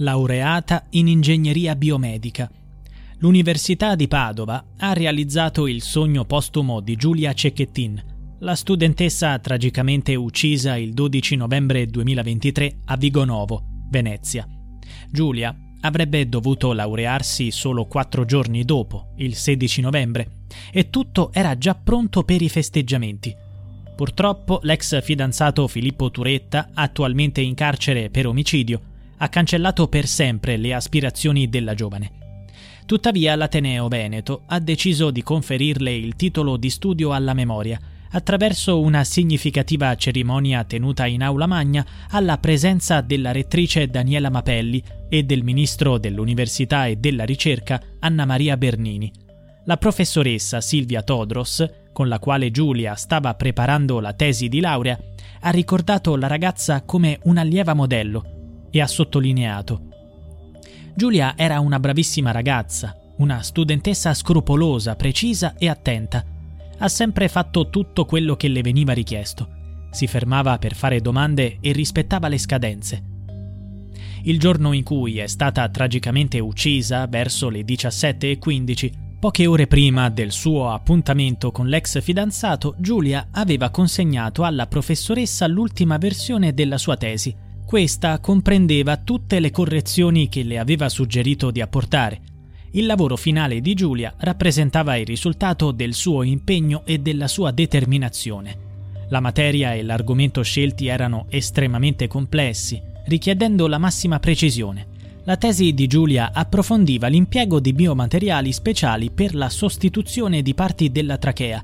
laureata in ingegneria biomedica. L'Università di Padova ha realizzato il sogno postumo di Giulia Cecchettin, la studentessa tragicamente uccisa il 12 novembre 2023 a Vigonovo, Venezia. Giulia avrebbe dovuto laurearsi solo quattro giorni dopo, il 16 novembre, e tutto era già pronto per i festeggiamenti. Purtroppo l'ex fidanzato Filippo Turetta, attualmente in carcere per omicidio, ha cancellato per sempre le aspirazioni della giovane. Tuttavia l'Ateneo Veneto ha deciso di conferirle il titolo di studio alla memoria attraverso una significativa cerimonia tenuta in aula magna alla presenza della rettrice Daniela Mapelli e del ministro dell'Università e della Ricerca Anna Maria Bernini. La professoressa Silvia Todros, con la quale Giulia stava preparando la tesi di laurea, ha ricordato la ragazza come un'allieva modello e ha sottolineato Giulia era una bravissima ragazza, una studentessa scrupolosa, precisa e attenta ha sempre fatto tutto quello che le veniva richiesto. Si fermava per fare domande e rispettava le scadenze. Il giorno in cui è stata tragicamente uccisa, verso le 17.15, poche ore prima del suo appuntamento con l'ex fidanzato, Giulia aveva consegnato alla professoressa l'ultima versione della sua tesi. Questa comprendeva tutte le correzioni che le aveva suggerito di apportare il lavoro finale di Giulia rappresentava il risultato del suo impegno e della sua determinazione. La materia e l'argomento scelti erano estremamente complessi, richiedendo la massima precisione. La tesi di Giulia approfondiva l'impiego di biomateriali speciali per la sostituzione di parti della trachea.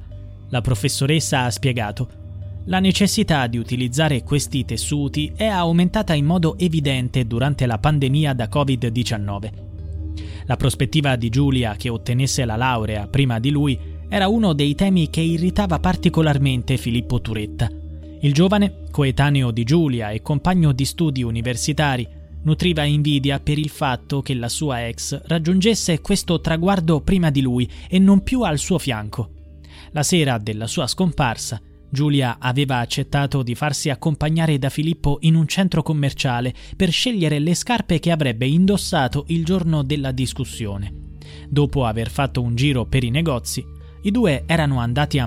La professoressa ha spiegato la necessità di utilizzare questi tessuti è aumentata in modo evidente durante la pandemia da Covid-19. La prospettiva di Giulia che ottenesse la laurea prima di lui era uno dei temi che irritava particolarmente Filippo Turetta. Il giovane, coetaneo di Giulia e compagno di studi universitari, nutriva invidia per il fatto che la sua ex raggiungesse questo traguardo prima di lui e non più al suo fianco. La sera della sua scomparsa, Giulia aveva accettato di farsi accompagnare da Filippo in un centro commerciale per scegliere le scarpe che avrebbe indossato il giorno della discussione. Dopo aver fatto un giro per i negozi, i due erano andati a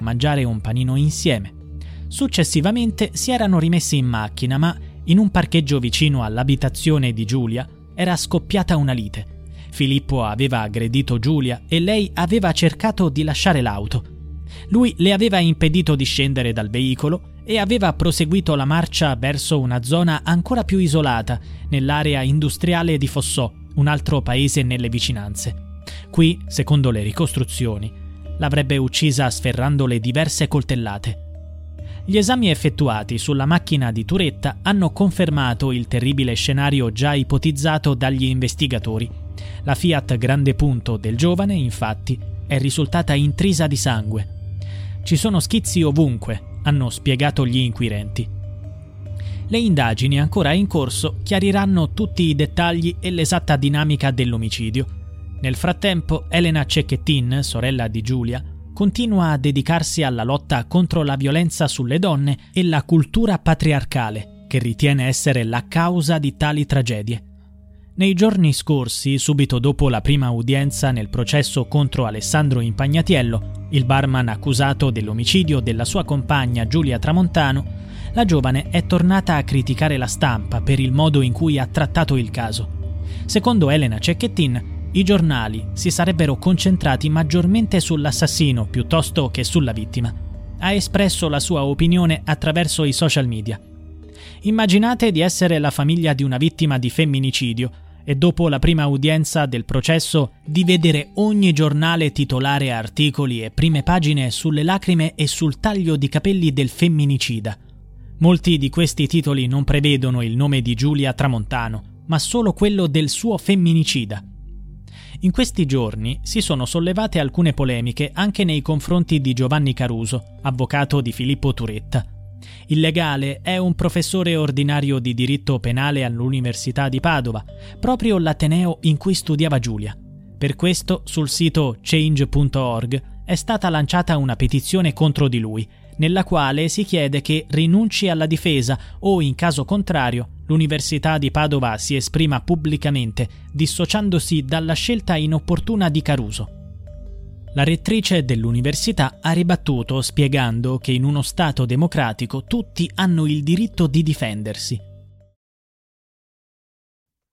Mangiare un panino insieme. Successivamente si erano rimessi in macchina, ma in un parcheggio vicino all'abitazione di Giulia era scoppiata una lite. Filippo aveva aggredito Giulia e lei aveva cercato di lasciare l'auto. Lui le aveva impedito di scendere dal veicolo e aveva proseguito la marcia verso una zona ancora più isolata, nell'area industriale di Fossò, un altro paese nelle vicinanze. Qui, secondo le ricostruzioni, l'avrebbe uccisa sferrandole diverse coltellate. Gli esami effettuati sulla macchina di Turetta hanno confermato il terribile scenario già ipotizzato dagli investigatori. La Fiat Grande Punto del giovane, infatti, è risultata intrisa di sangue. Ci sono schizzi ovunque, hanno spiegato gli inquirenti. Le indagini ancora in corso chiariranno tutti i dettagli e l'esatta dinamica dell'omicidio nel frattempo, Elena Cecchettin, sorella di Giulia, continua a dedicarsi alla lotta contro la violenza sulle donne e la cultura patriarcale, che ritiene essere la causa di tali tragedie. Nei giorni scorsi, subito dopo la prima udienza nel processo contro Alessandro Impagnatiello, il barman accusato dell'omicidio della sua compagna Giulia Tramontano, la giovane è tornata a criticare la stampa per il modo in cui ha trattato il caso. Secondo Elena Cecchettin, i giornali si sarebbero concentrati maggiormente sull'assassino piuttosto che sulla vittima. Ha espresso la sua opinione attraverso i social media. Immaginate di essere la famiglia di una vittima di femminicidio e dopo la prima udienza del processo di vedere ogni giornale titolare articoli e prime pagine sulle lacrime e sul taglio di capelli del femminicida. Molti di questi titoli non prevedono il nome di Giulia Tramontano, ma solo quello del suo femminicida. In questi giorni si sono sollevate alcune polemiche anche nei confronti di Giovanni Caruso, avvocato di Filippo Turetta. Il legale è un professore ordinario di diritto penale all'Università di Padova, proprio l'ateneo in cui studiava Giulia. Per questo sul sito change.org è stata lanciata una petizione contro di lui, nella quale si chiede che rinunci alla difesa o, in caso contrario, l'Università di Padova si esprima pubblicamente, dissociandosi dalla scelta inopportuna di Caruso. La rettrice dell'università ha ribattuto spiegando che in uno Stato democratico tutti hanno il diritto di difendersi.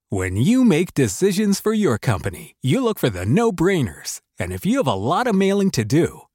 When you make decisions for your company, you look for the no-brainers. And if you have a lot of mailing to do,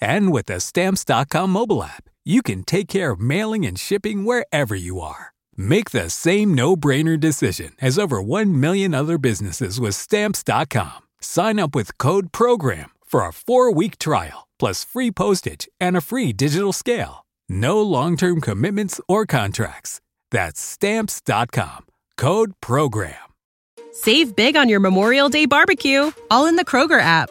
And with the Stamps.com mobile app, you can take care of mailing and shipping wherever you are. Make the same no-brainer decision as over 1 million other businesses with stamps.com. Sign up with code program for a 4-week trial plus free postage and a free digital scale. No long-term commitments or contracts. That's stamps.com. Code program. Save big on your Memorial Day barbecue, all in the Kroger app.